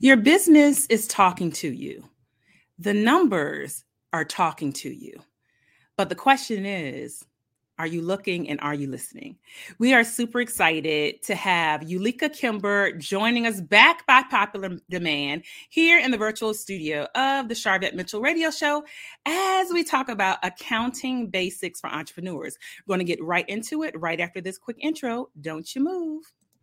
Your business is talking to you. The numbers are talking to you. But the question is, are you looking and are you listening? We are super excited to have Eulica Kimber joining us back by popular demand here in the virtual studio of the Sharvette Mitchell Radio Show as we talk about accounting basics for entrepreneurs. We're going to get right into it right after this quick intro. Don't you move.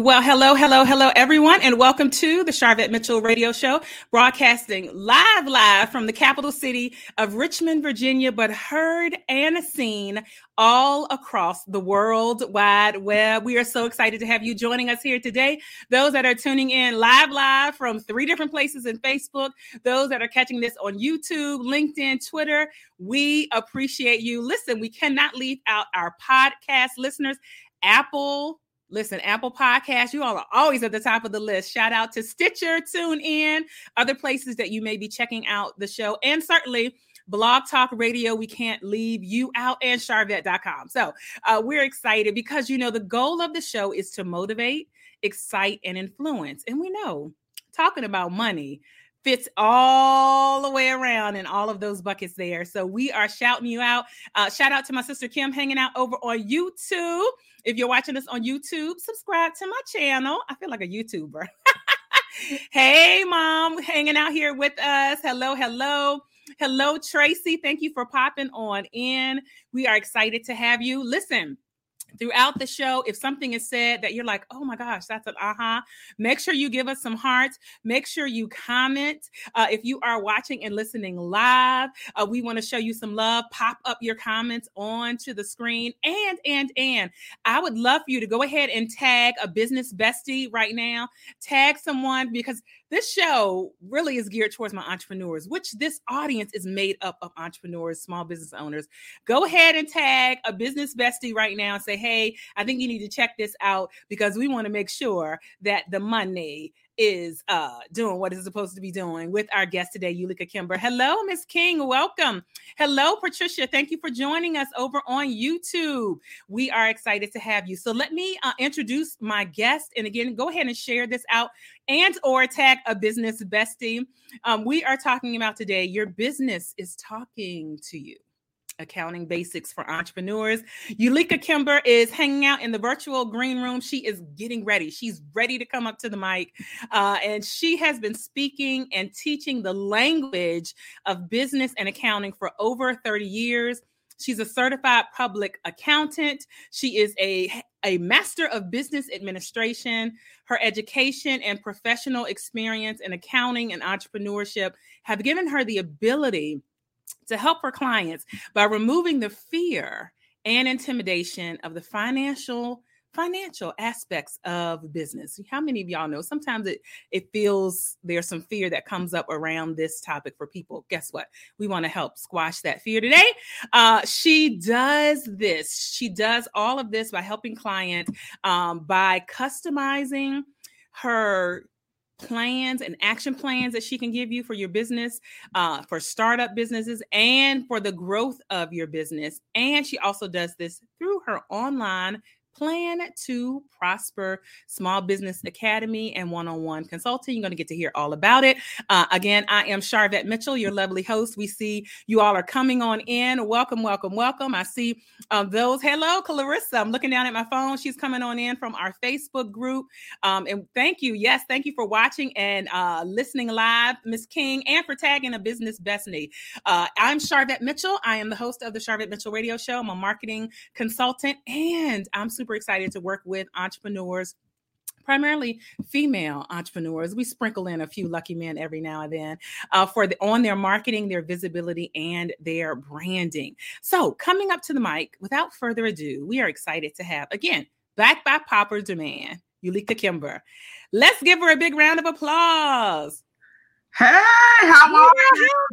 Well, hello, hello, hello, everyone, and welcome to the Sharvette Mitchell Radio Show, broadcasting live, live from the capital city of Richmond, Virginia, but heard and seen all across the world wide web. We are so excited to have you joining us here today. Those that are tuning in live, live from three different places in Facebook, those that are catching this on YouTube, LinkedIn, Twitter, we appreciate you. Listen, we cannot leave out our podcast listeners. Apple, Listen, Apple Podcast, you all are always at the top of the list. Shout out to Stitcher, TuneIn, other places that you may be checking out the show, and certainly Blog Talk Radio. We can't leave you out and Sharvette.com. So uh, we're excited because, you know, the goal of the show is to motivate, excite, and influence. And we know talking about money fits all the way around in all of those buckets there. So we are shouting you out. Uh, shout out to my sister Kim hanging out over on YouTube. If you're watching us on YouTube, subscribe to my channel. I feel like a YouTuber. hey, mom, hanging out here with us. Hello, hello. Hello, Tracy. Thank you for popping on in. We are excited to have you. Listen, throughout the show if something is said that you're like oh my gosh that's an aha uh-huh, make sure you give us some hearts. Make sure you comment. Uh, if you are watching and listening live uh, we want to show you some love. Pop up your comments onto the screen. And and and i would love for you to go ahead and tag a business bestie right now. Tag someone because this show really is geared towards my entrepreneurs, which this audience is made up of entrepreneurs, small business owners. Go ahead and tag a business bestie right now and say, hey, I think you need to check this out because we want to make sure that the money is uh, doing what it's supposed to be doing with our guest today, Eulica Kimber. Hello, Miss King. Welcome. Hello, Patricia. Thank you for joining us over on YouTube. We are excited to have you. So let me uh, introduce my guest. And again, go ahead and share this out and or tag a business bestie. Um, we are talking about today, your business is talking to you accounting basics for entrepreneurs. Eulica Kimber is hanging out in the virtual green room. She is getting ready. She's ready to come up to the mic. Uh, and she has been speaking and teaching the language of business and accounting for over 30 years. She's a certified public accountant. She is a, a master of business administration. Her education and professional experience in accounting and entrepreneurship have given her the ability to help her clients by removing the fear and intimidation of the financial financial aspects of business. How many of y'all know sometimes it it feels there's some fear that comes up around this topic for people. Guess what? We want to help squash that fear today. Uh, she does this. She does all of this by helping clients um, by customizing her plans and action plans that she can give you for your business, uh, for startup businesses, and for the growth of your business. And she also does this through her online Plan to Prosper Small Business Academy and one on one consulting. You're going to get to hear all about it. Uh, again, I am Sharvette Mitchell, your lovely host. We see you all are coming on in. Welcome, welcome, welcome. I see um, those. Hello, Clarissa. I'm looking down at my phone. She's coming on in from our Facebook group. Um, and thank you. Yes, thank you for watching and uh, listening live, Miss King, and for tagging a business bestie. Uh, I'm Sharvette Mitchell. I am the host of the Sharvette Mitchell Radio Show. I'm a marketing consultant, and I'm super excited to work with entrepreneurs primarily female entrepreneurs. We sprinkle in a few lucky men every now and then uh, for the, on their marketing, their visibility, and their branding. So, coming up to the mic, without further ado, we are excited to have again back by Popper Demand, Eulica Kimber. Let's give her a big round of applause. Hey, how are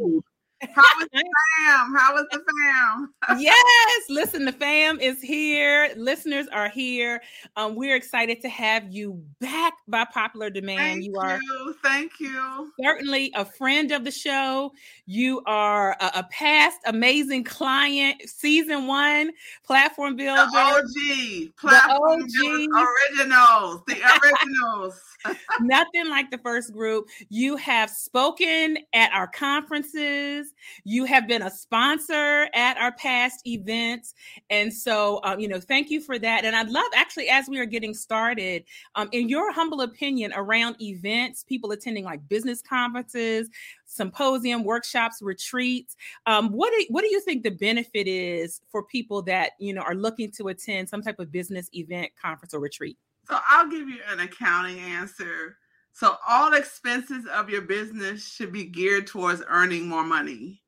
you? How was the fam? How was the fam? yes, listen, the fam is here. Listeners are here. Um, we're excited to have you back by popular demand. Thank you are you. thank you. Certainly a friend of the show. You are a, a past amazing client, season one platform builder. The OG, platform the OG. originals, the originals. Nothing like the first group. You have spoken at our conferences. You have been a sponsor at our past events. And so, um, you know, thank you for that. And I'd love actually, as we are getting started, um, in your humble opinion around events, people attending like business conferences, symposium, workshops, retreats. Um, what do what do you think the benefit is for people that you know are looking to attend some type of business event, conference, or retreat? So I'll give you an accounting answer. So all expenses of your business should be geared towards earning more money.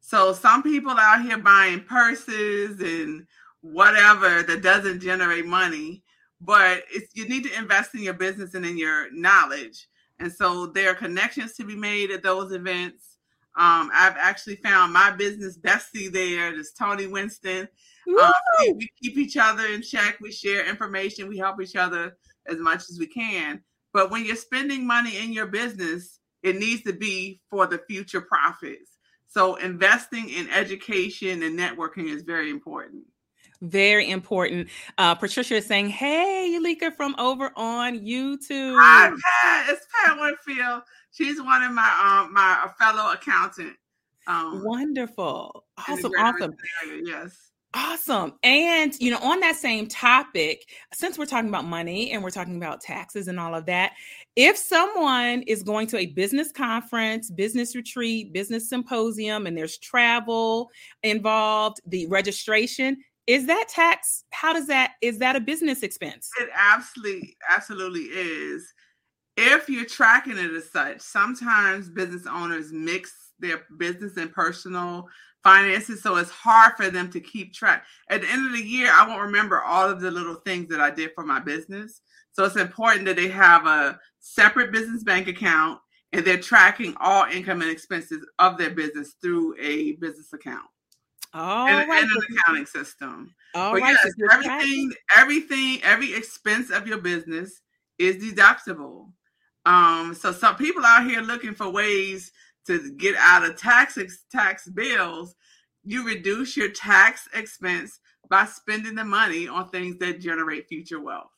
So some people out here buying purses and whatever that doesn't generate money, but it's you need to invest in your business and in your knowledge. And so there are connections to be made at those events. Um, I've actually found my business bestie there. There's Tony Winston. Um, we keep each other in check. We share information. We help each other as much as we can. But when you're spending money in your business, it needs to be for the future profits. So investing in education and networking is very important. Very important. Uh, Patricia is saying, "Hey, Eulica from over on YouTube." Hi, Pat. It's Pat Winfield. She's one of my um my fellow accountant. Um, Wonderful. Awesome. Awesome. Area, yes. Awesome. And, you know, on that same topic, since we're talking about money and we're talking about taxes and all of that, if someone is going to a business conference, business retreat, business symposium, and there's travel involved, the registration, is that tax? How does that, is that a business expense? It absolutely, absolutely is. If you're tracking it as such, sometimes business owners mix their business and personal finances. So it's hard for them to keep track. At the end of the year, I won't remember all of the little things that I did for my business. So it's important that they have a separate business bank account and they're tracking all income and expenses of their business through a business account. Oh, and, right. and, an accounting system. All but right. yes, everything, everything, every expense of your business is deductible. Um, so some people out here looking for ways to get out of tax tax bills, you reduce your tax expense by spending the money on things that generate future wealth.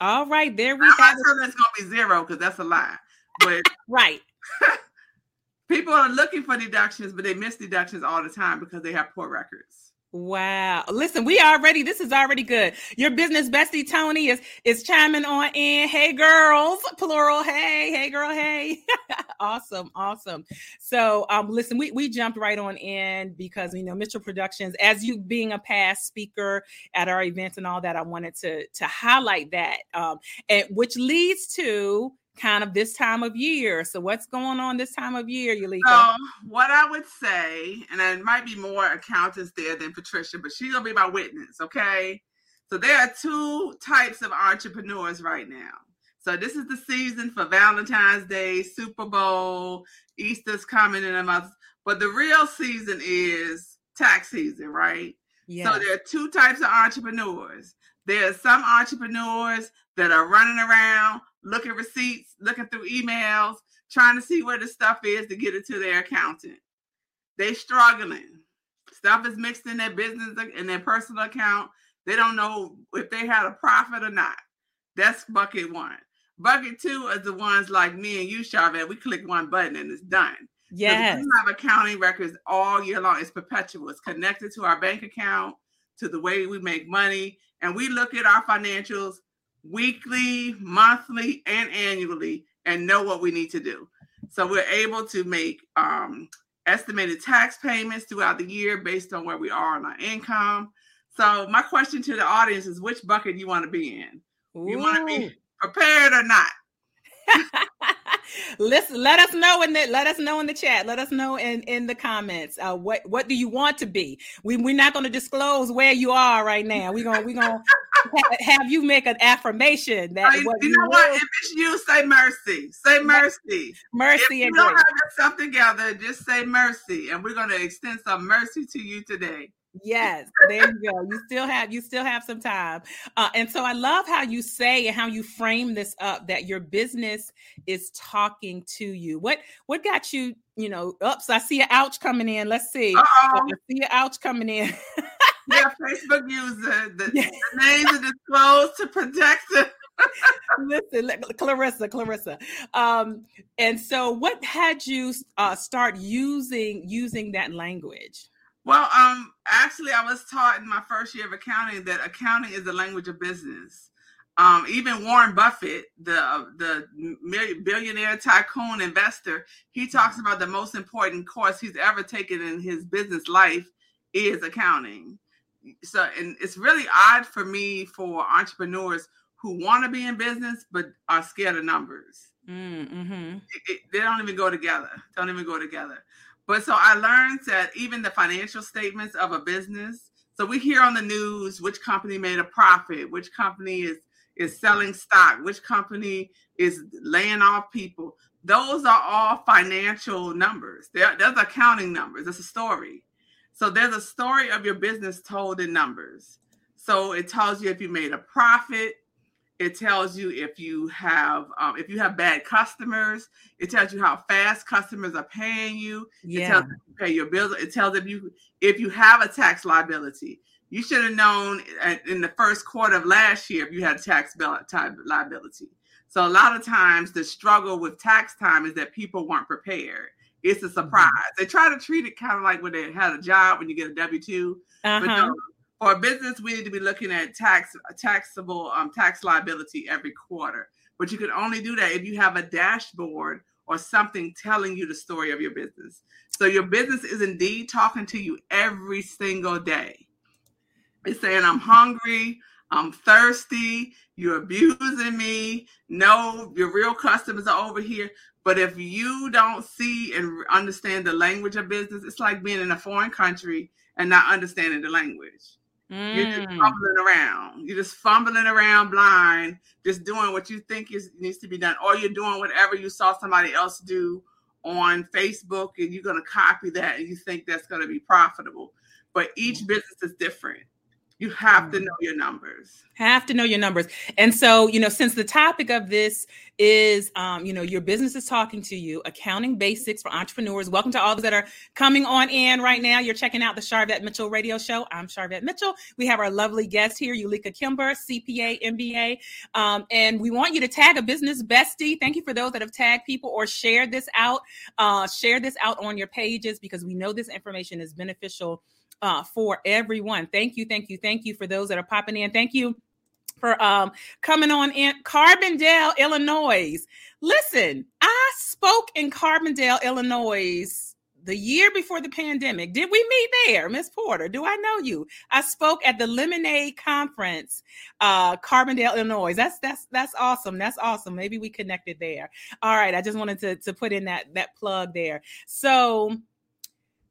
All right, there we have. Sure that's going to be zero because that's a lie. But right, people are looking for deductions, but they miss deductions all the time because they have poor records. Wow. Listen, we already this is already good. Your business bestie Tony is is chiming on in. Hey girls, plural. Hey, hey girl, hey. awesome, awesome. So um listen, we we jumped right on in because you know Mitchell Productions, as you being a past speaker at our events and all that, I wanted to to highlight that. Um and which leads to kind of this time of year. So what's going on this time of year, Eulica? So what I would say, and it might be more accountants there than Patricia, but she's gonna be my witness, okay? So there are two types of entrepreneurs right now. So this is the season for Valentine's Day, Super Bowl, Easter's coming in a month, but the real season is tax season, right? Yeah. So there are two types of entrepreneurs. There are some entrepreneurs that are running around looking receipts, looking through emails, trying to see where the stuff is to get it to their accountant. They struggling. Stuff is mixed in their business and their personal account. They don't know if they had a profit or not. That's bucket one. Bucket two is the ones like me and you, Sharvette. We click one button and it's done. Yes. We have accounting records all year long. It's perpetual. It's connected to our bank account, to the way we make money. And we look at our financials weekly, monthly, and annually and know what we need to do. So we're able to make um, estimated tax payments throughout the year based on where we are on our income. So my question to the audience is which bucket you want to be in? Ooh. You want to be prepared or not? Listen, let us know in the let us know in the chat. Let us know in in the comments. Uh, what what do you want to be? We we're not going to disclose where you are right now. We're gonna we're gonna have you make an affirmation that I mean, you know what? If it's you, say mercy. Say mercy. Mercy if you don't have yourself together, just say mercy, and we're going to extend some mercy to you today. Yes, there you go. You still have you still have some time, uh, and so I love how you say and how you frame this up that your business is talking to you. What what got you? You know, ups. I see an ouch coming in. Let's see. Uh-oh. I see an ouch coming in. yeah, Facebook user. The, yeah. the names are disclosed to protect it. Listen, Clarissa, Clarissa. Um, and so, what had you uh, start using using that language? Well, um, actually, I was taught in my first year of accounting that accounting is the language of business. Um, even Warren Buffett, the the billionaire tycoon investor, he talks about the most important course he's ever taken in his business life is accounting. So, and it's really odd for me for entrepreneurs who want to be in business but are scared of numbers. Mm, mm-hmm. It, it, they don't even go together. Don't even go together. But so I learned that even the financial statements of a business. So we hear on the news which company made a profit, which company is is selling stock, which company is laying off people. Those are all financial numbers. They're, there's accounting numbers. It's a story. So there's a story of your business told in numbers. So it tells you if you made a profit, it tells you if you have um, if you have bad customers. It tells you how fast customers are paying you. Yeah. It tells you pay your bills. It tells if you if you have a tax liability. You should have known in the first quarter of last year if you had a tax liability. So a lot of times the struggle with tax time is that people weren't prepared. It's a mm-hmm. surprise. Mm-hmm. They try to treat it kind of like when they had a job when you get a W 2 uh-huh. But no, for a business, we need to be looking at tax taxable um, tax liability every quarter. But you can only do that if you have a dashboard or something telling you the story of your business. So your business is indeed talking to you every single day. It's saying, I'm hungry, I'm thirsty, you're abusing me. No, your real customers are over here. But if you don't see and understand the language of business, it's like being in a foreign country and not understanding the language. Mm. You're just mm. fumbling around. You're just fumbling around blind, just doing what you think is needs to be done, or you're doing whatever you saw somebody else do on Facebook, and you're going to copy that, and you think that's going to be profitable. But each mm. business is different. You have to mm. know your numbers. Have to know your numbers. And so, you know, since the topic of this is, um, you know, your business is talking to you, accounting basics for entrepreneurs. Welcome to all those that are coming on in right now. You're checking out the Sharvette Mitchell radio show. I'm Sharvette Mitchell. We have our lovely guest here, Eulica Kimber, CPA, MBA. Um, and we want you to tag a business bestie. Thank you for those that have tagged people or shared this out. Uh, share this out on your pages because we know this information is beneficial uh, for everyone. Thank you, thank you, thank you for those that are popping in. Thank you for um, coming on in Carbondale, Illinois. Listen, I spoke in Carbondale, Illinois the year before the pandemic. Did we meet there, Miss Porter? Do I know you? I spoke at the Lemonade Conference, uh, Carbondale, Illinois. That's that's that's awesome. That's awesome. Maybe we connected there. All right, I just wanted to to put in that that plug there. So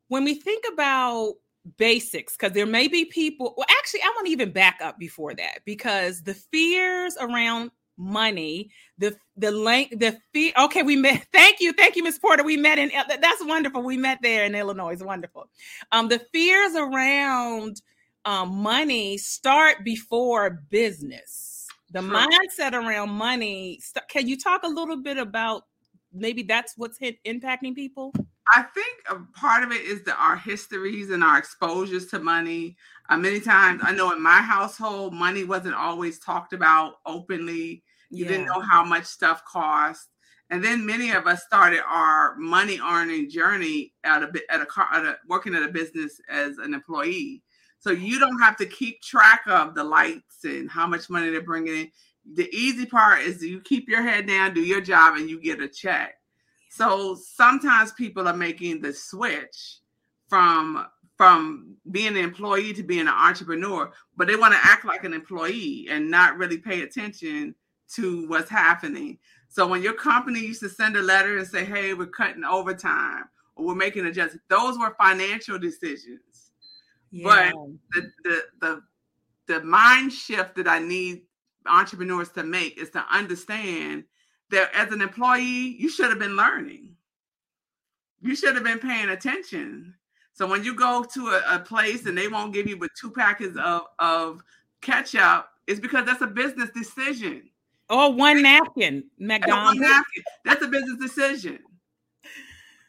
when we think about basics because there may be people well actually i want to even back up before that because the fears around money the the length the fee okay we met thank you thank you miss porter we met in that's wonderful we met there in illinois it's wonderful. Um the fears around um money start before business. The mindset around money can you talk a little bit about maybe that's what's hit, impacting people I think a part of it is that our histories and our exposures to money. Uh, many times, I know in my household, money wasn't always talked about openly. You yeah. didn't know how much stuff cost. And then many of us started our money earning journey at a bit at a car at a, working at a business as an employee. So you don't have to keep track of the lights and how much money they're bringing in. The easy part is you keep your head down, do your job, and you get a check. So sometimes people are making the switch from from being an employee to being an entrepreneur, but they want to act like an employee and not really pay attention to what's happening. So when your company used to send a letter and say, "Hey, we're cutting overtime," or "We're making adjustments," those were financial decisions. Yeah. But the, the the the mind shift that I need entrepreneurs to make is to understand that as an employee, you should have been learning. You should have been paying attention. So when you go to a, a place and they won't give you but two packets of, of ketchup, it's because that's a business decision. Or one napkin, McDonald's. One napkin. That's a business decision.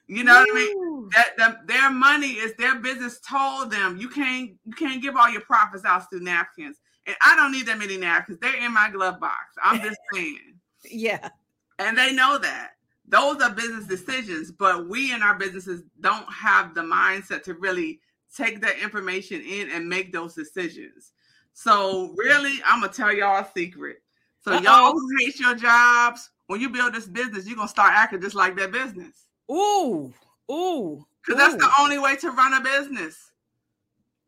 You know what I mean? That, that their money is their business told them you can't you can't give all your profits out through napkins. And I don't need that many napkins. They're in my glove box. I'm just saying. yeah. And they know that. Those are business decisions, but we in our businesses don't have the mindset to really take that information in and make those decisions. So really, I'm gonna tell y'all a secret. So Uh-oh. y'all who hate your jobs, when you build this business, you're gonna start acting just like that business. Ooh, ooh. Because that's the only way to run a business.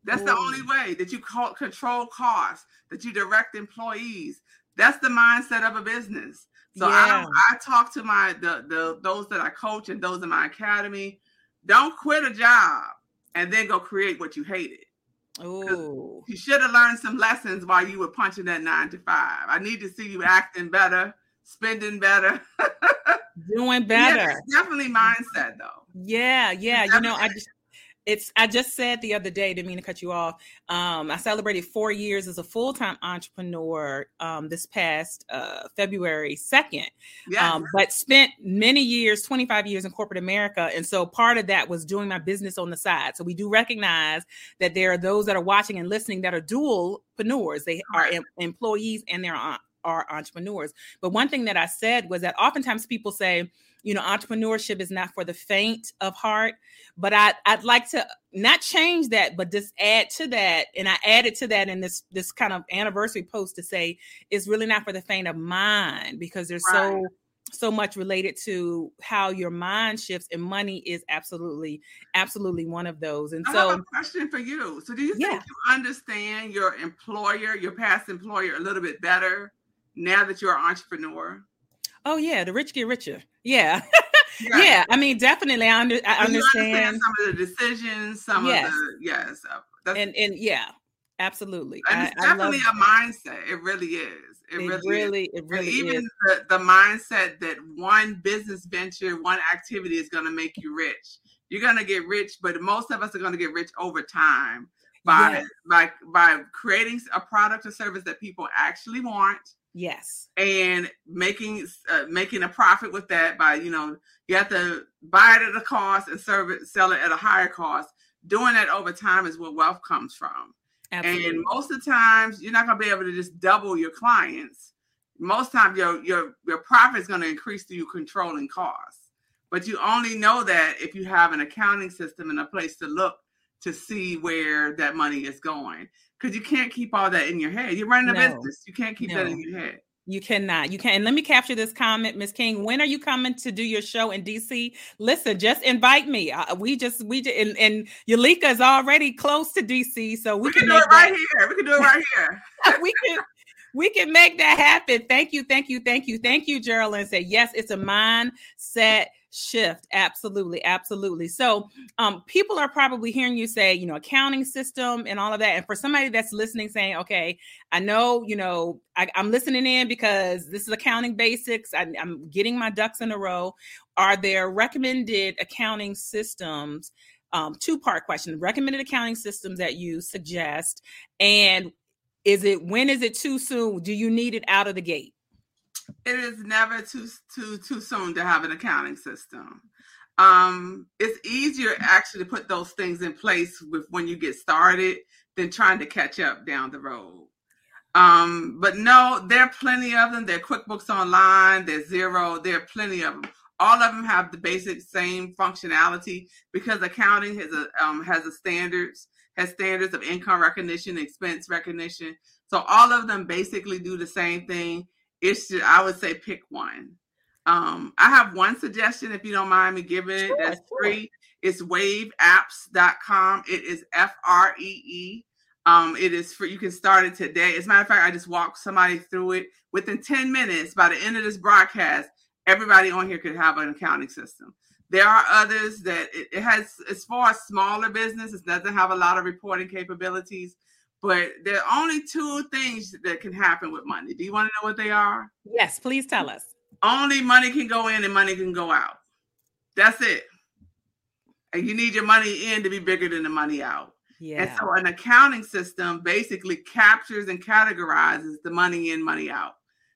That's ooh. the only way that you control costs, that you direct employees. That's the mindset of a business. So yeah. I, I talk to my the, the those that I coach and those in my academy. Don't quit a job and then go create what you hated. Oh, you should have learned some lessons while you were punching that nine to five. I need to see you acting better, spending better, doing better. Yeah, definitely mindset though. Yeah, yeah. You know, I just it's i just said the other day didn't mean to cut you off um, i celebrated four years as a full-time entrepreneur um, this past uh, february 2nd yes. um, but spent many years 25 years in corporate america and so part of that was doing my business on the side. So we do recognize that there are those that are watching and listening that are dualpreneurs. They are em- employees and they're are entrepreneurs. But one thing that i said was that oftentimes people say you know entrepreneurship is not for the faint of heart but I, i'd like to not change that but just add to that and i added to that in this this kind of anniversary post to say it's really not for the faint of mind because there's right. so so much related to how your mind shifts and money is absolutely absolutely one of those and I so have a question for you so do you think yeah. you understand your employer your past employer a little bit better now that you're an entrepreneur Oh yeah, the rich get richer. Yeah. Right. yeah, I mean, definitely, I, under, I understand. understand. some of the decisions, some yes. of the yes, uh, and and yeah, absolutely. And it's I, definitely I a mindset. It really is. It, it really, really, is. it really and even is. The, the mindset that one business venture, one activity is going to make you rich. You're going to get rich, but most of us are going to get rich over time by yes. by by creating a product or service that people actually want Yes. And making uh, making a profit with that by, you know, you have to buy it at a cost and serve it, sell it at a higher cost. Doing that over time is where wealth comes from. Absolutely. And most of the times you're not gonna be able to just double your clients. Most times your your your profit is gonna increase through you controlling costs. But you only know that if you have an accounting system and a place to look to see where that money is going because you can't keep all that in your head. You're running a no. business. You can't keep no. that in your head. You cannot. You can. And let me capture this comment, Miss King. When are you coming to do your show in DC? Listen, just invite me. Uh, we just we just, and, and Eulica is already close to DC, so we, we can, can do it right here. We can do it right here. we can we can make that happen. Thank you, thank you, thank you, thank you, Geraldine. Say yes, it's a mindset shift. Absolutely, absolutely. So, um, people are probably hearing you say, you know, accounting system and all of that. And for somebody that's listening, saying, okay, I know, you know, I, am listening in because this is accounting basics. I, I'm getting my ducks in a row. Are there recommended accounting systems? Um, two part question recommended accounting systems that you suggest and is it when is it too soon? Do you need it out of the gate? It is never too too too soon to have an accounting system. Um, it's easier actually to put those things in place with when you get started than trying to catch up down the road. Um, but no, there are plenty of them. There are QuickBooks Online, there's Xero, there are plenty of them. All of them have the basic same functionality because accounting has a um, has a standards has standards of income recognition, expense recognition. So all of them basically do the same thing. It's just, I would say pick one. Um, I have one suggestion if you don't mind me giving it. Sure, that's sure. free. It's waveapps.com. It is F R E E. Um, it is for you can start it today. As a matter of fact, I just walked somebody through it within 10 minutes. By the end of this broadcast, everybody on here could have an accounting system. There are others that it, it has, as far as smaller business, it doesn't have a lot of reporting capabilities, But there are only two things that can happen with money. Do you want to know what they are? Yes, please tell us. Only money can go in and money can go out. That's it. And you need your money in to be bigger than the money out. Yeah. And so an accounting system basically captures and categorizes the money in, money out.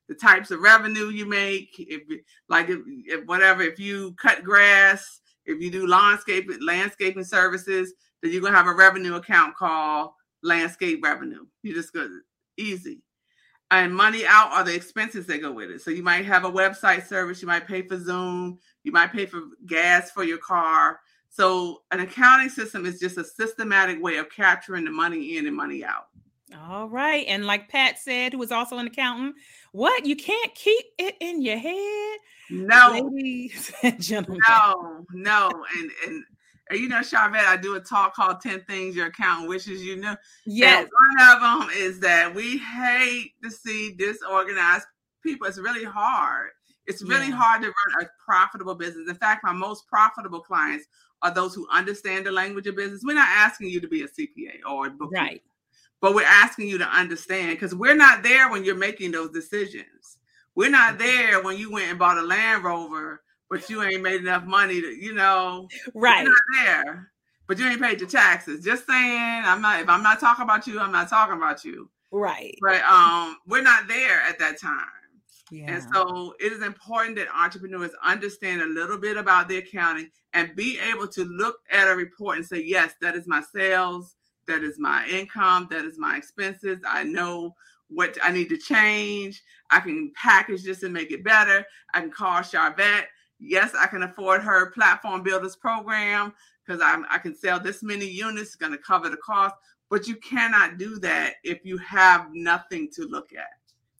The types of revenue you make, if like if, if whatever, if you cut grass, if you do landscape landscaping services, then you're gonna have a revenue account called landscape revenue. You just go easy. And money out are the expenses that go with it. So you might have a website service, you might pay for Zoom, you might pay for gas for your car. So an accounting system is just a systematic way of capturing the money in and money out. All right. And like Pat said, who was also an accountant, what? You can't keep it in your head? No. Ladies and gentlemen. No, no. And and and you know, Sharvette, I do a talk called 10 Things Your Accountant Wishes You Knew. Yes. And one of them is that we hate to see disorganized people. It's really hard. It's really Yeah. hard to run a profitable business. In fact, my most profitable clients are those who understand the language of business. We're not asking you to be a CPA or a bookkeeper, Right. but we're asking you to understand because we're not there when you're making those decisions. We're not mm-hmm. there when you went and bought a Land Rover, but you ain't made enough money to, you know, Right. you're not there, but you ain't paid your taxes. Just saying, I'm not. If I'm not talking about you, I'm not talking about you. Right. But um, we're not there at that time, Yeah. and so it is important that entrepreneurs understand a little bit about the accounting and be able to look at a report and say, yes, that is my sales, that is my income, that is my expenses. I know what I need to change. I can package this and make it better. I can call Sharvette. Yes, I can afford her platform builders program because I can sell this many units, it's gonna cover the cost. But you cannot do that if you have nothing to look at.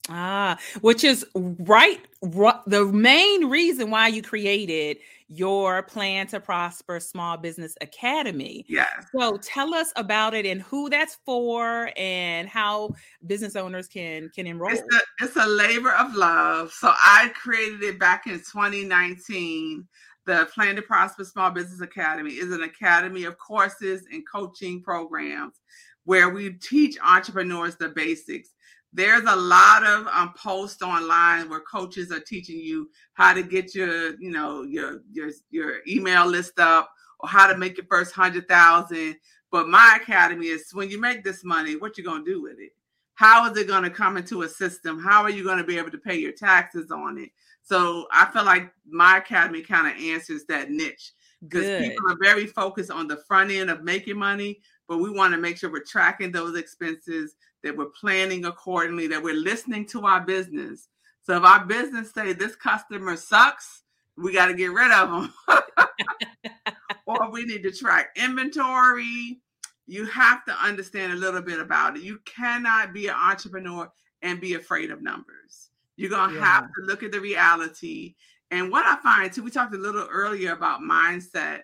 Ah, which is right, ru- the main reason why you created your Plan to Prosper Small Business Academy. Yes. So tell us about it and who that's for and how business owners can can enroll. It's a, it's a labor of love. So I created it back in 2019. The Plan to Prosper Small Business Academy is an academy of courses and coaching programs where we teach entrepreneurs the basics. There's a lot of um, posts online where coaches are teaching you how to get your, you know, your your your email list up or how to make your first hundred thousand. But my academy is when you make this money, what you gonna do with it? how is it going to come into a system? How are you going to be able to pay your taxes on it? So I feel like my academy kind of answers that niche because people are very focused on the front end of making money, but we want to make sure we're tracking those expenses, that we're planning accordingly, that we're listening to our business. So if our business say this customer sucks, we got to get rid of them. or we need to track inventory. You have to understand a little bit about it. You cannot be an entrepreneur and be afraid of numbers. You're going to Yeah. have to look at the reality. And what I find too, we talked a little earlier about mindset.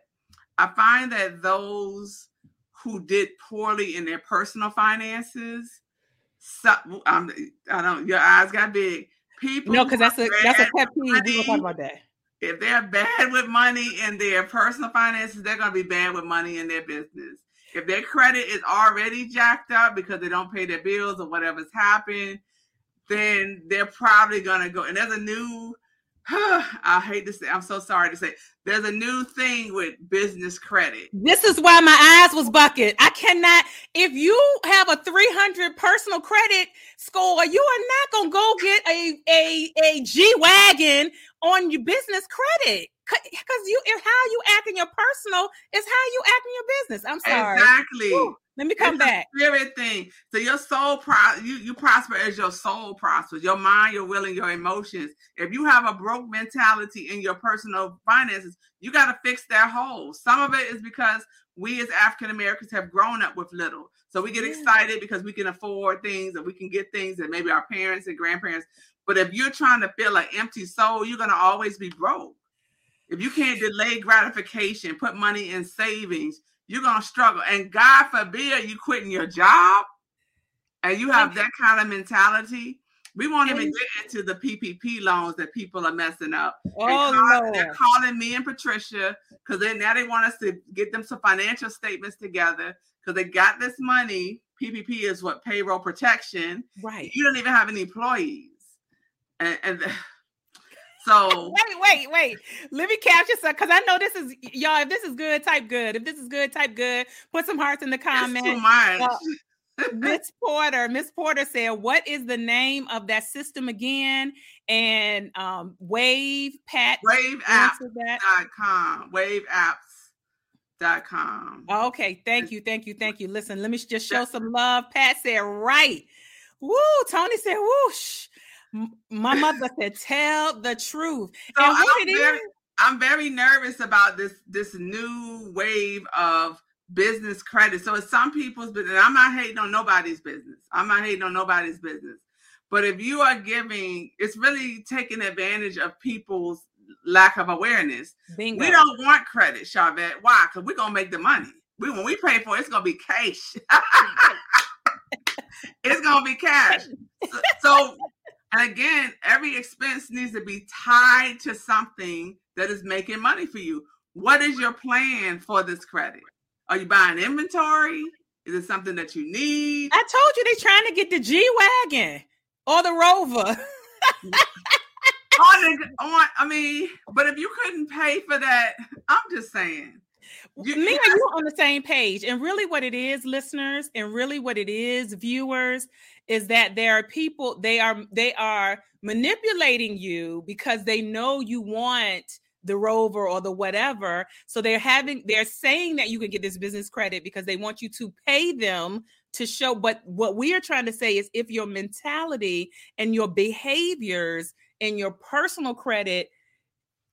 I find that those who did poorly in their personal finances, so, um, I don't, your eyes got big. People, No, because that's a that's a pet peeve. Gonna talk about that. if they're bad with money in their personal finances, they're going to be bad with money in their business. If their credit is already jacked up because they don't pay their bills or whatever's happened, then they're probably going to go. And there's a new, I hate to say, I'm so sorry to say, there's a new thing with business credit. This is why my eyes was bucket. I cannot. If you have a 300 personal credit score, you are not gonna go get a a a G wagon on your business credit because you if how you act in your personal is how you act in your business. I'm sorry. Exactly. Whew. Let me come It's back. Spirit thing. So your soul pro you, you prosper as your soul prospers. Your mind, your will, and your emotions. If you have a broke mentality in your personal finances, you got to fix that hole. Some of it is because we as African Americans have grown up with little. So we get Yeah. excited because we can afford things and we can get things that maybe our parents and grandparents. But if you're trying to fill an empty soul, you're gonna always be broke. If you can't delay gratification, put money in savings, you're gonna struggle. And God forbid you quitting your job and you have that kind of mentality. We won't even get into the PPP loans that people are messing up. Oh call- they're calling me and Patricia because they now they want us to get them some financial statements together because they got this money, PPP is what payroll protection. Right. You don't even have any employees, and, and so wait, wait, wait. Let me capture some because I know this is y'all. If this is good, type good. If this is good, type good. Put some hearts in the comments. Too much. Uh, Miss Porter, Miss Porter said, "What is the name of that system again?" And um, Wave Pat WaveApps.com. WaveApps.com. Okay, thank you, thank you, thank you. Listen, let me just show some love. Pat said, "Right." Woo. Tony said, "Whoosh." My mother said, "Tell the truth." So I'm very, I'm very nervous about this this new wave of business credit. So it's some people's business. I'm not hating on nobody's business. I'm not hating on nobody's business. But if you are giving, it's really taking advantage of people's lack of awareness. Bingo. We don't want credit, Sharvette. Why? Because we're gonna make the money. We when we pay for it, it's gonna be cash. it's gonna be cash. So, so and again, every expense needs to be tied to something that is making money for you. What is your plan for this credit? Are you buying inventory? Is it something that you need? I told you they're trying to get the G Wagon or the Rover. on, on, I mean, but if you couldn't pay for that, I'm just saying. You, Me and you on the same page. And really, what it is, listeners, and really what it is, viewers, is that there are people, they are they are manipulating you because they know you want the rover or the whatever so they're having they're saying that you can get this business credit because they want you to pay them to show but what we are trying to say is if your mentality and your behaviors and your personal credit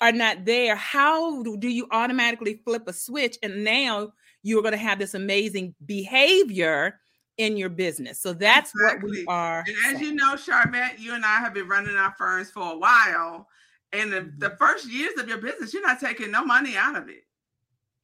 are not there how do you automatically flip a switch and now you're going to have this amazing behavior in your business so that's exactly. what we are and as saying. you know sharvette you and i have been running our firms for a while and the, the, mm-hmm. first years of your business, you're not taking no money out of it.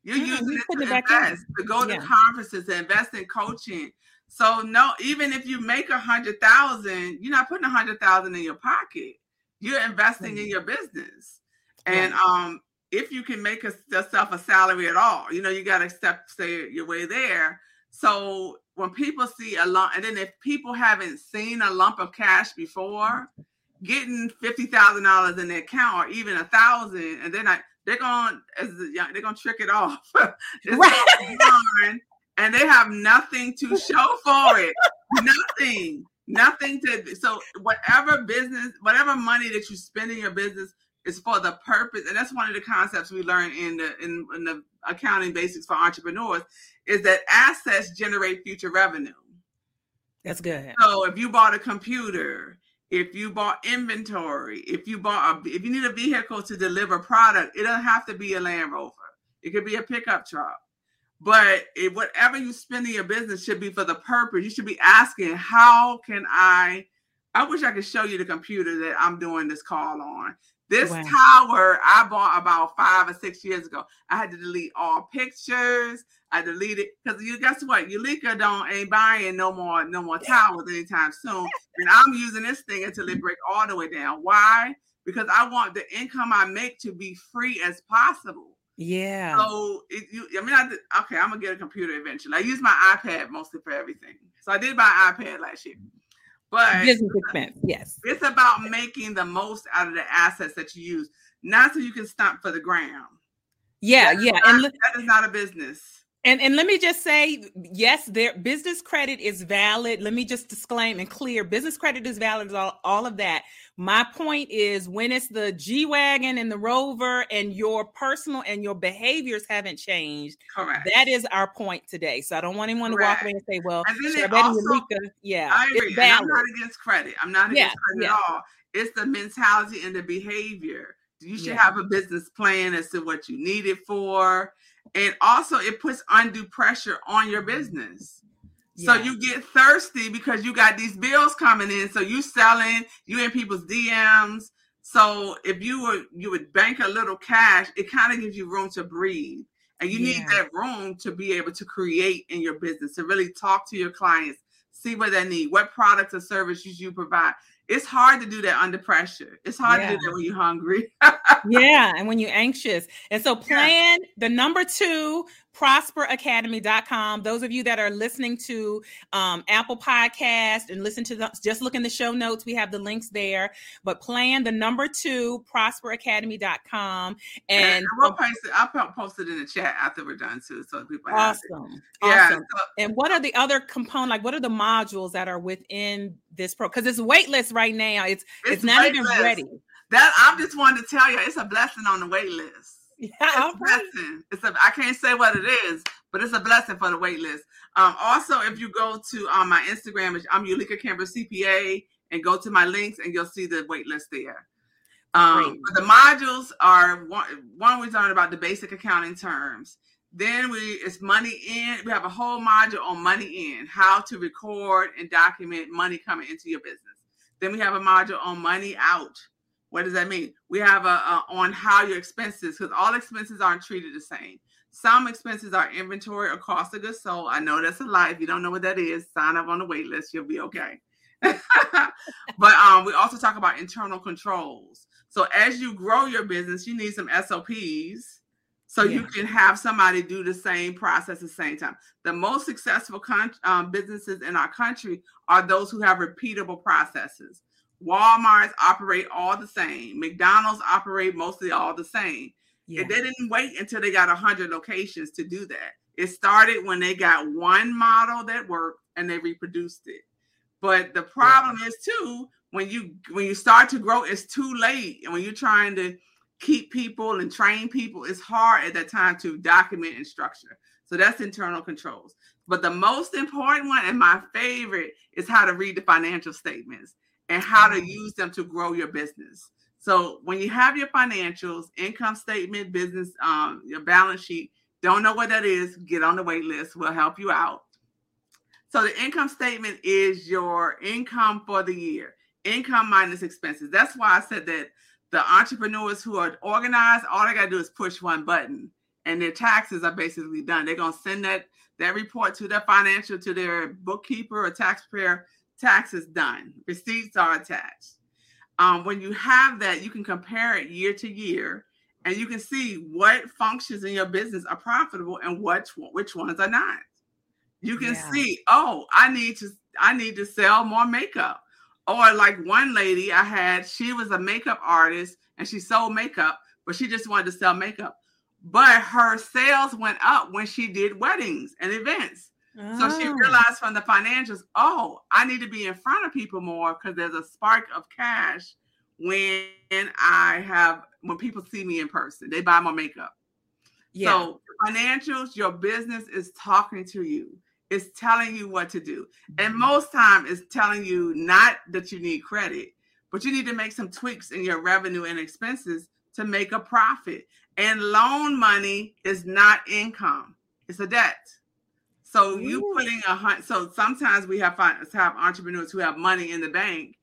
You're yeah, using it to invest, to go yeah. to conferences, to invest in coaching. So no, even if you make a hundred thousand, you're not putting a hundred thousand in your pocket. You're investing mm-hmm. in your business. And um, if you can make a, yourself a salary at all, you know, you got to step stay your way there. So when people see a lump, and then if people haven't seen a lump of cash before, getting fifty thousand dollars in their account or even a thousand, and they're not they're going as they're gonna trick it off. right. and they have nothing to show for it. nothing. Nothing to so whatever business, whatever money that you spend in your business is for the purpose, and that's one of the concepts we learn in the in, in the accounting basics for entrepreneurs is that assets generate future revenue. That's good. So if you bought a computer, if you bought inventory, if you bought a, if you need a vehicle to deliver product, it doesn't have to be a Land Rover. It could be a pickup truck. But it, whatever you spend in your business should be for the purpose. You should be asking, how can I? I wish I could show you the computer that I'm doing this call on. This wow. tower I bought about five or six years ago. I had to delete all pictures. I deleted because you guess what? Eulica don't ain't buying no more no more towers anytime soon. And I'm using this thing until it break all the way down. Why? Because I want the income I make to be free as possible. Yeah. So it, you, I mean, I did, okay. I'm gonna get a computer eventually. I use my iPad mostly for everything. So I did buy an iPad last year. But business expense, yes. It's about making the most out of the assets that you use, not so you can stomp for the ground. Yeah, yeah. Not, and that is not a business. And and let me just say, yes, their business credit is valid. Let me just disclaim and clear: business credit is valid. All, all of that. My point is, when it's the G wagon and the Rover, and your personal and your behaviors haven't changed. Correct. That is our point today. So I don't want anyone Correct. to walk away and say, "Well, and also, yeah, I agree. I'm not against credit. I'm not against yeah, credit yeah. at all. It's the mentality and the behavior. You should yeah. have a business plan as to what you need it for and also it puts undue pressure on your business. Yeah. So you get thirsty because you got these bills coming in. So you selling, you in people's DMs. So if you were you would bank a little cash, it kind of gives you room to breathe. And you yeah. need that room to be able to create in your business, to really talk to your clients, see what they need, what products or services you provide. It's hard to do that under pressure. It's hard Yeah. to do that when you're hungry. yeah, and when you're anxious. And so plan the number two, prosperacademy.com. Those of you that are listening to um, Apple Podcast and listen to the, just look in the show notes. We have the links there. But plan the number two, prosperacademy.com. And we'll post it. I'll post it in the chat after we're done too, so people have it. awesome. Yeah. Awesome. so- And what are the other component? Like, what are the modules that are within this pro? Because it's waitlist right now. It's it's, not even ready. That I'm just wanting to tell you, it's a blessing on the wait list. Yeah, It's a blessing. It's a I can't say what it is, but it's a blessing for the wait list. Um, also, if you go to um, my Instagram, I'm Eulica Kimber CPA, and go to my links, and you'll see the wait list there. Um, the modules are one, one we learned about the basic accounting terms. Then we it's money in. We have a whole module on money in, how to record and document money coming into your business. Then we have a module on money out. What does that mean? We have a, a on how your expenses, because all expenses aren't treated the same. Some expenses are inventory or cost of goods sold. I know that's a lie. If you don't know what that is, sign up on the wait list. You'll be okay. but um, we also talk about internal controls. So as you grow your business, you need some SOPs so you can have somebody do the same process at the same time. The most successful con- um, businesses in our country are those who have repeatable processes. Walmart's operate all the same. McDonald's operate mostly all the same. Yeah. And they didn't wait until they got 100 locations to do that. It started when they got one model that worked and they reproduced it. But the problem is too when you when you start to grow, it's too late. And when you're trying to keep people and train people, it's hard at that time to document and structure. So that's internal controls. But the most important one and my favorite is how to read the financial statements and how to Mm. use them to grow your business. So when you have your financials, income statement, business, um, your balance sheet, don't know what that is, get on the wait list. We'll help you out. So the income statement is your income for the year, income minus expenses. That's why I said that the entrepreneurs who are organized, all they gotta do is push one button, and their taxes are basically done. They're gonna send that that report to their financial, to their bookkeeper or taxpayer. Taxes done. Receipts are attached. Um, when you have that, you can compare it year to year, and you can see what functions in your business are profitable and which which ones are not. You can Yeah. see, oh, I need to I need to sell more makeup. Or like one lady I had, she was a makeup artist and she sold makeup, but she just wanted to sell makeup. But her sales went up when she did weddings and events. So she Oh. realized from the financials, oh, I need to be in front of people more because there's a spark of cash when I have when people see me in person. They buy my makeup. yeah. So financials, your business is talking to you. It's telling you what to do. And mm-hmm. most time it's telling you not that you need credit, but you need to make some tweaks in your revenue and expenses to make a profit. And loan money is not income. It's a debt. So you putting a so sometimes we have have entrepreneurs who have money in the bank,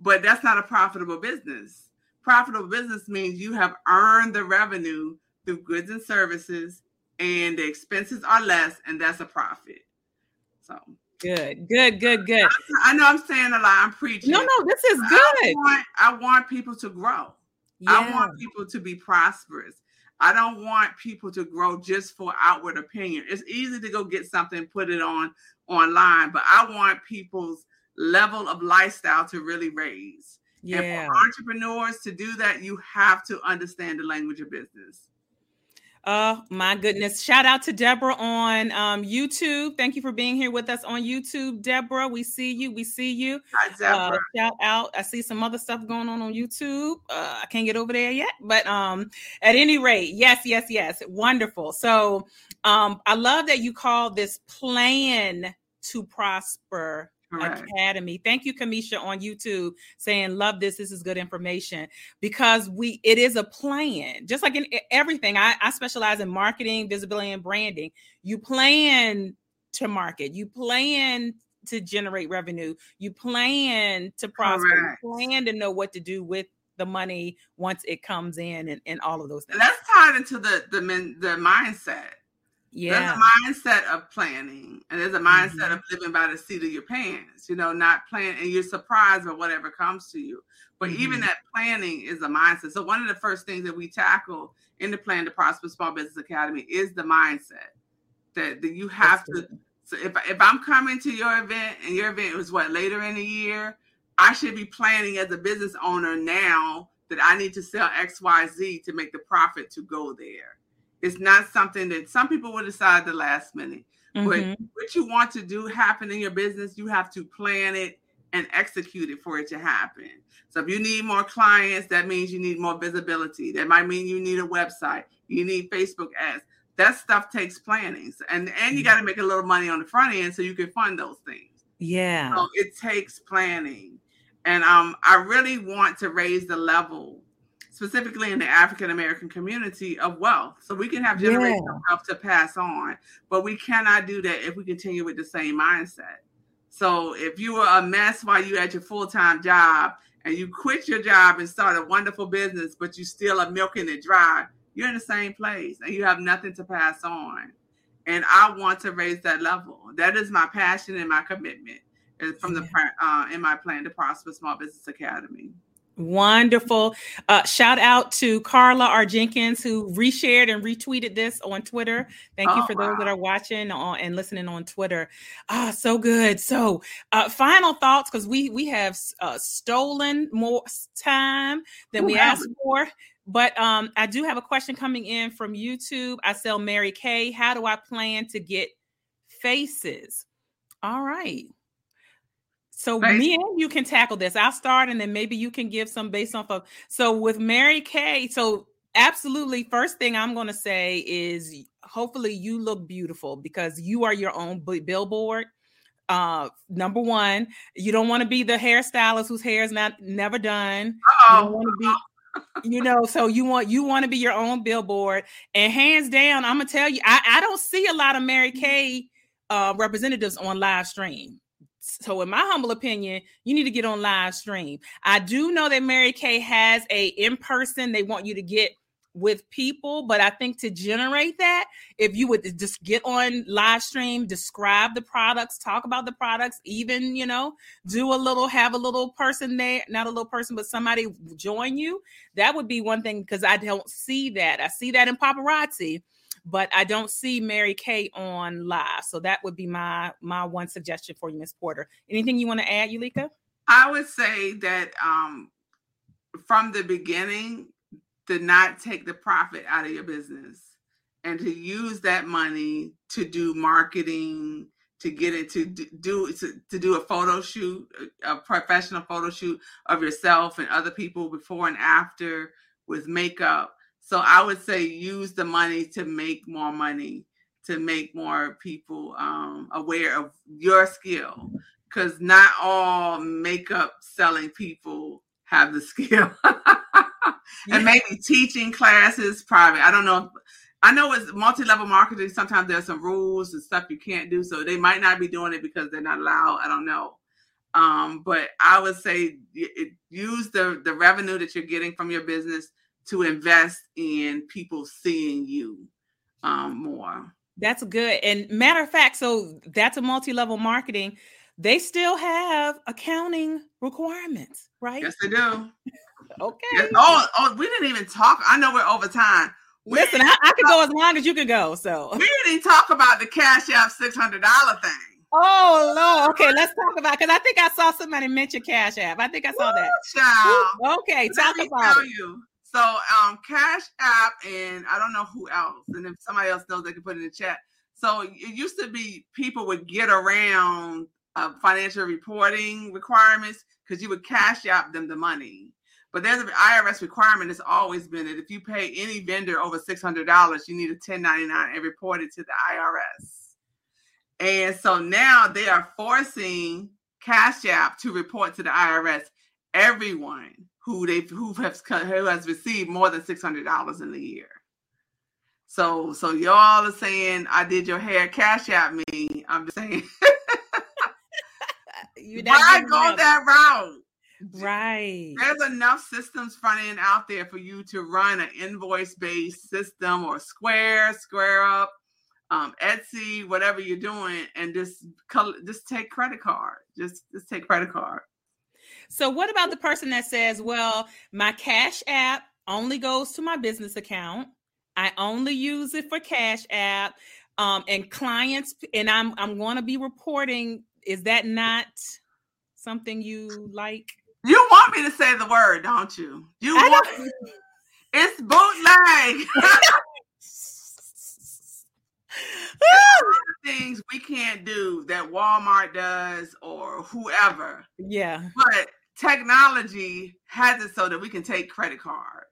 but that's not a profitable business. Profitable business means you have earned the revenue through goods and services, and the expenses are less, and that's a profit. So good, good, good, good. I know I'm saying a lot. I'm preaching. No, no, this is I good. want, I want people to grow. I want people to be prosperous. I don't want people to grow just for outward opinion. It's easy to go get something, put it on online, but I want people's level of lifestyle to really raise. And for entrepreneurs to do that, you have to understand the language of business. Oh my goodness. Shout out to Deborah on um, YouTube. Thank you for being here with us on YouTube, Deborah. We see you. We see you. Hi, Uh, shout out. I see some other stuff going on on YouTube. Uh, I can't get over there yet, but um, at any rate, yes, yes, yes, wonderful. So um, I love that you call this plan to prosper Correct. Academy. Thank you, Kamisha, on YouTube saying, "Love this. This is good information." Because we, it is a plan. Just like in everything, I, I specialize in marketing, visibility, and branding. You plan to market. You plan to generate revenue. You plan to prosper. Correct. You plan to know what to do with the money once it comes in, and, and all of those things. And that's tied into the the men, the mindset. Yeah. There's a mindset of planning, and there's a mindset Mhm. of living by the seat of your pants. You know, not plan, and you're surprised by whatever comes to you. But even Mhm. that planning is a mindset. So one of the first things that we tackle in the Plan to Prosper Small Business Academy is the mindset that, that you have to. Absolutely. So if if I'm coming to your event and your event was what later in the year, I should be planning as a business owner now that I need to sell X Y Z to make the profit to go there. It's not something that some people will decide the last minute. Mhm. But what you want to do happen in your business, you have to plan it and execute it for it to happen. So if you need more clients, that means you need more visibility. That might mean you need a website. You need Facebook ads. That stuff takes planning. And and you got to make a little money on the front end so you can fund those things. yeah. So it takes planning. And um, I really want to raise the level, specifically in the African American community, of wealth. So we can have generational Yeah. wealth to pass on, but we cannot do that if we continue with the same mindset. So if you were a mess while you had your full time job and you quit your job and start a wonderful business, but you still are milking it dry, you're in the same place and you have nothing to pass on. And I want to raise that level. That is my passion and my commitment from the uh, in my plan to prosper small business academy. Wonderful. Uh, shout out to Carla R. Jenkins who reshared and retweeted this on Twitter. Thank you Oh, for those that are watching on, and listening on Twitter. Ah, so good. So, uh, final thoughts because we we have uh, stolen more time than we have asked for. But um, I do have a question coming in from YouTube. I sell Mary Kay. How do I plan to get faces? All right. So me and you can tackle this. I'll start and then maybe you can give some based off of so with Mary Kay. So absolutely first thing I'm gonna say is hopefully you look beautiful because you are your own billboard. Uh number one, you don't want to be the hairstylist whose hair is not never done. You Oh, want to be, you know, so you want you want to be your own billboard. And hands down, I'm gonna tell you, I, I don't see a lot of Mary Kay uh representatives on live stream. So, in my humble opinion, you need to get on live stream. I do know that Mary Kay has a in person. They want you to get with people, but I think to generate that, if you would just get on live stream, describe the products, talk about the products, even you know, do a little, have a little person there, not a little person, but somebody join you. That would be one thing because I don't see that. I see that in paparazzi, but I don't see Mary Kay on live. So that would be my my one suggestion for you, Miss Porter. Anything you want to add, Eulica? I would say that um, from the beginning, to not take the profit out of your business and to use that money to do marketing, to get it to do to do a photo shoot, a professional photo shoot of yourself and other people before and after with makeup. So I would say use the money to make more money, to make more people um, aware of your skill because not all makeup selling people have the skill. and maybe teaching classes private. I don't know. If, I know it's multi-level marketing. Sometimes there's some rules and stuff you can't do, so they might not be doing it because they're not allowed. I don't know. Um, but I would say it, use the the revenue that you're getting from your business to invest in people seeing you um, more. That's good. And matter of fact, so that's a multi-level marketing. They still have accounting requirements, right? Yes, they do. Okay. Yes. Oh, oh, we didn't even talk. I know we're over time. We Listen, I, I could go as long as you could go. So We didn't talk about the Cash App six hundred dollar thing. Oh Lord. Okay, let's talk about because I think I saw somebody mention Cash App. I think I saw that. Child. Ooh, okay, Let talk me about tell it. you. So, um, Cash App and I don't know who else, and if somebody else knows, they can put it in the chat. So it used to be people would get around uh, financial reporting requirements because you would cash out them the money. But there's an IRS requirement that's always been that if you pay any vendor over six hundred dollars, you need a 1099 and report it to the IRS. And so now they are forcing Cash App to report to the IRS everyone who they who has who has received more than six hundred dollars in the year. So so y'all are saying I did your hair, Cash App me. I'm just saying You why go that route? Right. There's enough systems front end out there for you to run an invoice based system or Square, Square Up, um, Etsy, whatever you're doing, and just color, just take credit card. Just just take credit card. So what about the person that says, "Well, my Cash App only goes to my business account. I only use it for Cash App, um, and clients, and I'm I'm going to be reporting." Is that not something you like? You want me to say the word, don't you? You I want don't- it's bootleg. things we can't do that Walmart does or whoever. yeah. But technology has it so that we can take credit card.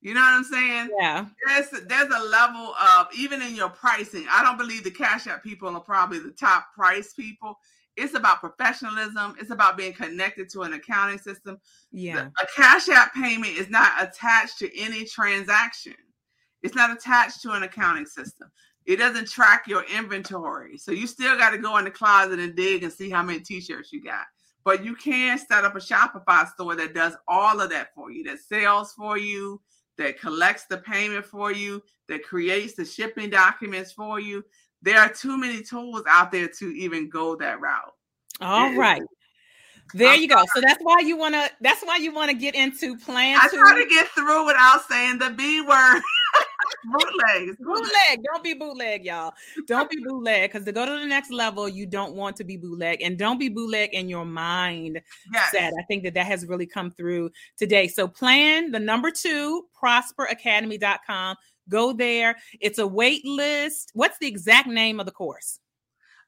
You know what I'm saying? Yeah. There's there's a level of even in your pricing. I don't believe the Cash App people are probably the top price people. It's about professionalism. It's about being connected to an accounting system. Yeah. A Cash App payment is not attached to any transaction. It's not attached to an accounting system. It doesn't track your inventory. So you still got to go in the closet and dig and see how many t-shirts you got. But you can set up a Shopify store that does all of that for you, that sells for you, that collects the payment for you, that creates the shipping documents for you. There are too many tools out there to even go that route. All Yeah. right. There I'm you go. So that's why you want to. That's why you want to get into plan I try to get through without saying the B word. Bootlegs. bootleg. Don't be bootleg, y'all. Don't be bootleg because to go to the next level, you don't want to be bootleg, and don't be bootleg in your mind. Yes. Set. I think that that has really come through today. So plan the number two, prosperacademy.com. Go there. It's a wait list. What's the exact name of the course?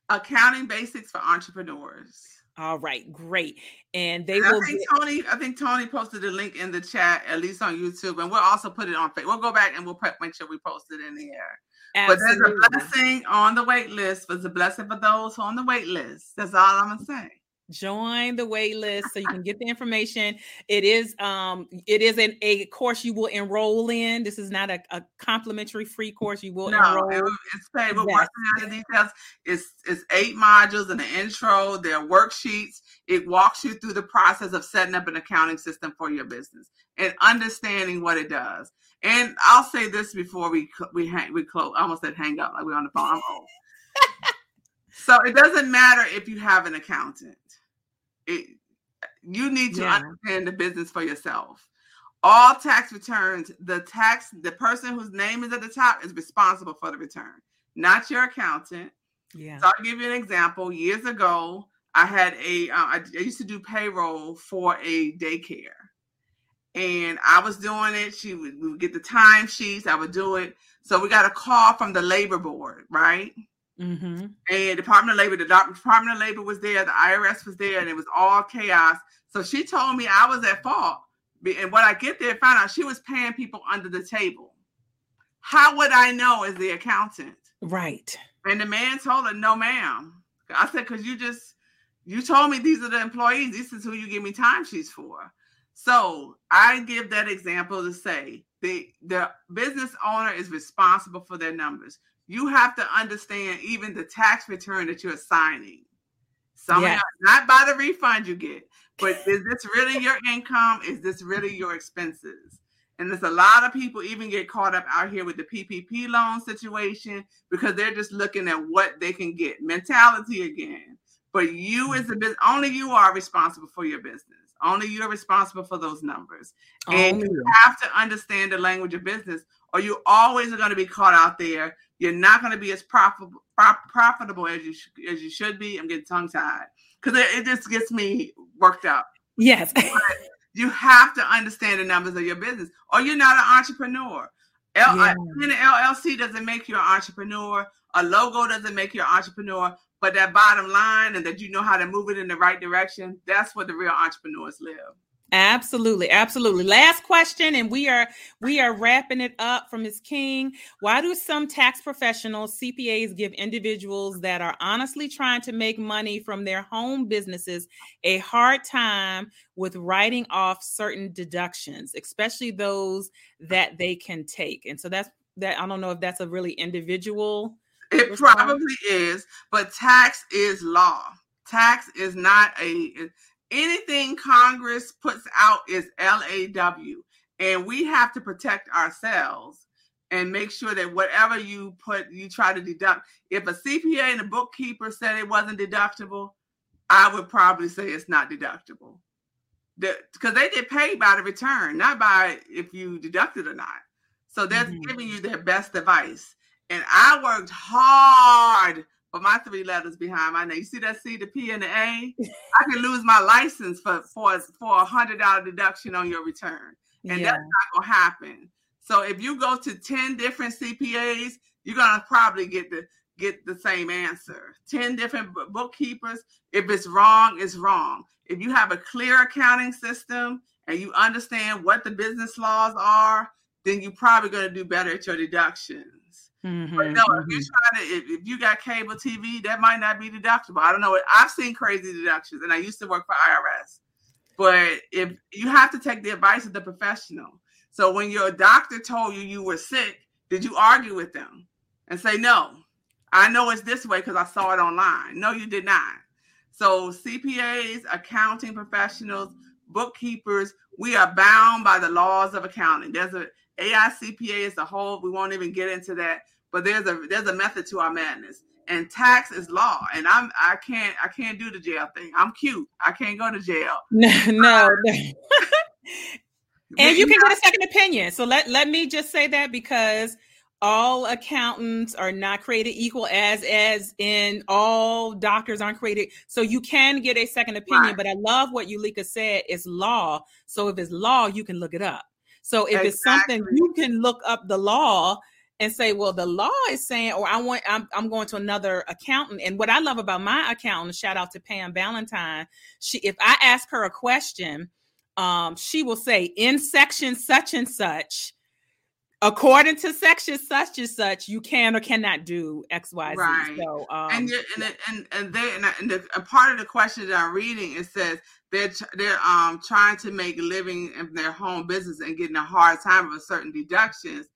Accounting basics for entrepreneurs. All right, great. And they I will think get, Tony, I think Tony posted a link in the chat, at least on YouTube, and we'll also put it on Facebook. We'll go back and we'll make sure we post it in the air. But there's a blessing on the wait list. There's a blessing for those who are on the wait list. That's all I'm gonna say. Join the wait list so you can get the information it is um it is an, a course you will enroll in this is not a, a complimentary free course you will No, enroll it, it's paid. We're Yes. out the details. It's it's eight modules and an intro. There are worksheets. It walks you through the process of setting up an accounting system for your business and understanding what it does. And I'll say this before we we hang we close. I almost said hang up like we're on the phone. I'm old. so it doesn't matter if you have an accountant. It you need to Yeah. understand the business for yourself. All tax returns, the tax, the person whose name is at the top is responsible for the return, not your accountant. yeah So I'll give you an example. Years ago, I had a, uh, I, I used to do payroll for a daycare, and I was doing it. She would, we would get the time sheets. I would do it. So we got a call from the labor board, right? Mm-hmm. and Department of Labor, the Department of Labor was there, the IRS was there, and it was all chaos. So she told me I was at fault. And when I get there, found out she was paying people under the table. How would I know as the accountant? right And the man told her, no, ma'am. I said, because you just, you told me these are the employees. This is who you give me timesheets for. So I give that example to say the, the business owner is responsible for their numbers. You have to understand even the tax return that you're signing. Some Yes. not by the refund you get, but is this really your income? Is this really your expenses? And there's a lot of people even get caught up out here with the PPP loan situation because they're just looking at what they can get. Mentality again. But you mm-hmm. as a business, only you are responsible for your business. Only you are responsible for those numbers. And Only you have to understand the language of business, or you always are going to be caught out there. You're not going to be as profitable profitable as you sh- as you should be. I'm getting tongue tied because it, it just gets me worked up. yes You have to understand the numbers of your business, or you're not an entrepreneur. L- Yeah. an LLC doesn't make you an entrepreneur. A logo doesn't make you an entrepreneur. But that bottom line and that you know how to move it in the right direction, that's where the real entrepreneurs live. Absolutely, absolutely. Last question, and we are we are wrapping it up from Ms. King. Why do some tax professionals, CPAs, give individuals that are honestly trying to make money from their home businesses a hard time with writing off certain deductions, especially those that they can take? And so that's that. I don't know if that's a really individual. It response? probably is, but tax is law. Tax is not a anything Congress puts out is LAW, and we have to protect ourselves. and make sure that whatever you put, you try to deduct. If a CPA and a bookkeeper said it wasn't deductible, I would probably say it's not deductible. Because they get paid by the return, not by if you deduct it or not. So they're mm-hmm. giving you their best advice. And I worked hard for my three letters behind my name. You see that C, the P, and the A? I can lose my license for for for a hundred dollar deduction on your return, and yeah. that's not gonna happen. So if you go to ten different CPAs, you're gonna probably get the get the same answer. Ten different bookkeepers. If it's wrong, it's wrong. If you have a clear accounting system and you understand what the business laws are, then you're probably going to do better at your deductions. Mm-hmm, but no, mm-hmm. if you try to, if, if, you got cable TV, that might not be deductible. I don't know. I've seen crazy deductions, and I used to work for IRS. But if you have to take the advice of the professional, so when your doctor told you you were sick, did you argue with them and say no? I know it's this way because I saw it online. No, you did not. So CPAs, accounting professionals, bookkeepers, we are bound by the laws of accounting. There's a AICPA as a whole. We won't even get into that. But there's a there's a method to our madness. And tax is law. And I'm I can't I can't do the jail thing. I'm cute. I can't go to jail. No, no. Um, and you can get a second opinion. So let let me just say that because all accountants are not created equal as as in all doctors aren't created so you can get a second opinion right. but i love what Eulica said it's law so if it's law you can look it up so if exactly. it's something you can look up the law and say, well, the law is saying, or I want, I'm, I'm going to another accountant. And what I love about my accountant, shout out to Pam Valentine, she, if I ask her a question, um, she will say in section such and such, according to section such and such, you can or cannot do X, Y, Z. Right. So, um, and and and and, they, and, and the, a part of the question that I'm reading it says they're they're um trying to make a living in their home business and getting a hard time with certain deductions.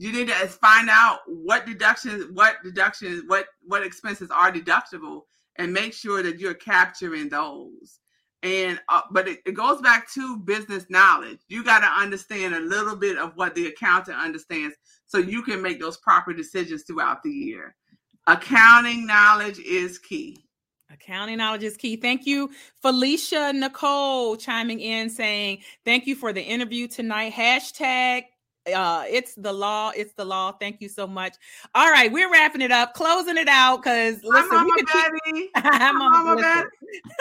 You need to find out what deductions, what deductions, what what expenses are deductible, and make sure that you're capturing those. And uh, but it, it goes back to business knowledge. You got to understand a little bit of what the accountant understands, so you can make those proper decisions throughout the year. Accounting knowledge is key. Accounting knowledge is key. Thank you, Felicia Nicole, chiming in saying, Thank you for the interview tonight. Hashtag uh it's the law it's the law. Thank you so much. All right we're wrapping it up closing it out because listen Mama we could keep Mama Betty.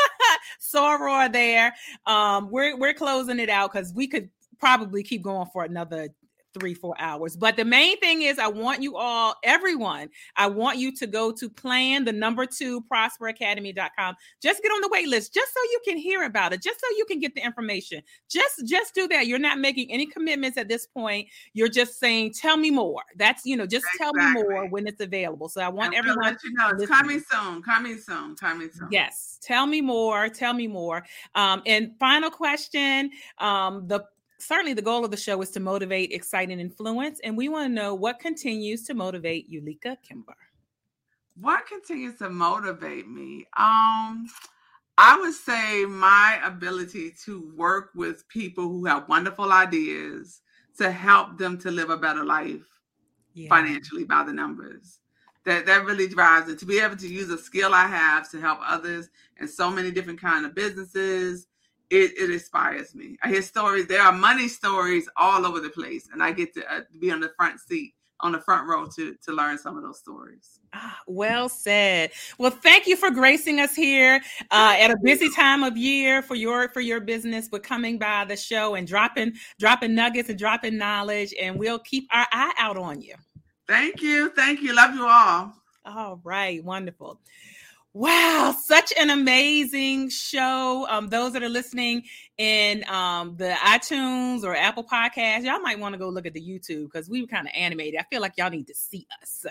soror there. Um we're we're closing it out because we could probably keep going for another three, four hours. But the main thing is, I want you all, everyone, I want you to go to plan the number two prosperacademy.com. Just get on the wait list, just so you can hear about it, just so you can get the information. Just, just do that. You're not making any commitments at this point. You're just saying, tell me more. That's, you know, just exactly. tell me more when it's available. So I want I'm everyone you know it's coming soon, coming soon, coming soon. Yes. Tell me more. Tell me more. Um, and final question. Um, the certainly the goal of the show is to motivate, excite, and influence. And we want to know what continues to motivate Eulica Kimber. What continues to motivate me? Um, I would say my ability to work with people who have wonderful ideas to help them to live a better life yeah. financially by the numbers. That that really drives it to be able to use a skill I have to help others in so many different kind of businesses, it, it inspires me. I hear stories. There are money stories all over the place, and I get to uh, be on the front seat, on the front row to to learn some of those stories. Ah, well said. Well, thank you for gracing us here uh, at a busy time of year for your for your business, but coming by the show and dropping dropping nuggets and dropping knowledge, and we'll keep our eye out on you. Thank you, thank you. Love you all. All right, wonderful. Wow, such an amazing show. Um, those that are listening in um, the iTunes or Apple Podcast, y'all might want to go look at the YouTube because we were kind of animated. I feel like y'all need to see us. So,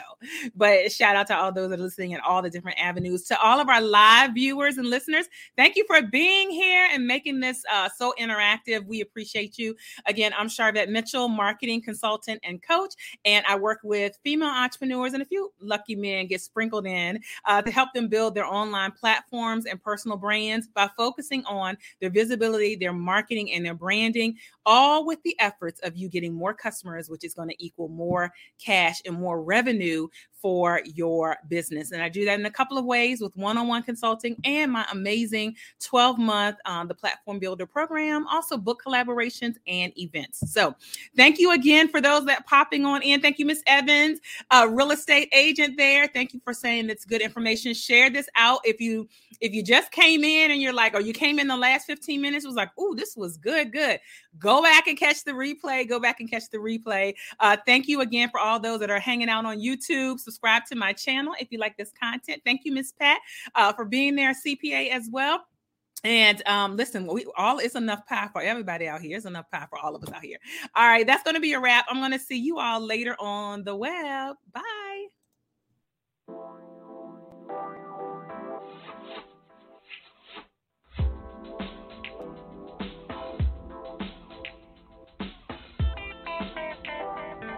but shout out to all those that are listening in all the different avenues. To all of our live viewers and listeners, thank you for being here and making this uh, so interactive. We appreciate you. Again, I'm Sharvette Mitchell, marketing consultant and coach, and I work with female entrepreneurs and a few lucky men get sprinkled in uh, to help them build their online platforms and personal brands by focusing on their visibility, their marketing, and their branding, all with the efforts of you getting more customers, which is going to equal more cash and more revenue for your business. And I do that in a couple of ways with one on one consulting and my amazing 12 month um, the Platform Builder program, also book collaborations and events. So thank you again for those that popping on in. Thank you, Miss Evans, a real estate agent there. Thank you for saying that's good information. Share this out if you if you just came in and you're like, or you came in the last 15 minutes, was like, oh, this was good, good. Go back and catch the replay. Go back and catch the replay. Uh, thank you again for all those that are hanging out on YouTube subscribe to my channel if you like this content. Thank you, Miss Pat, uh, for being there, CPA as well. And um, listen, we all it's enough pie for everybody out here. It's enough pie for all of us out here. All right, that's going to be a wrap. I'm going to see you all later on the web. Bye.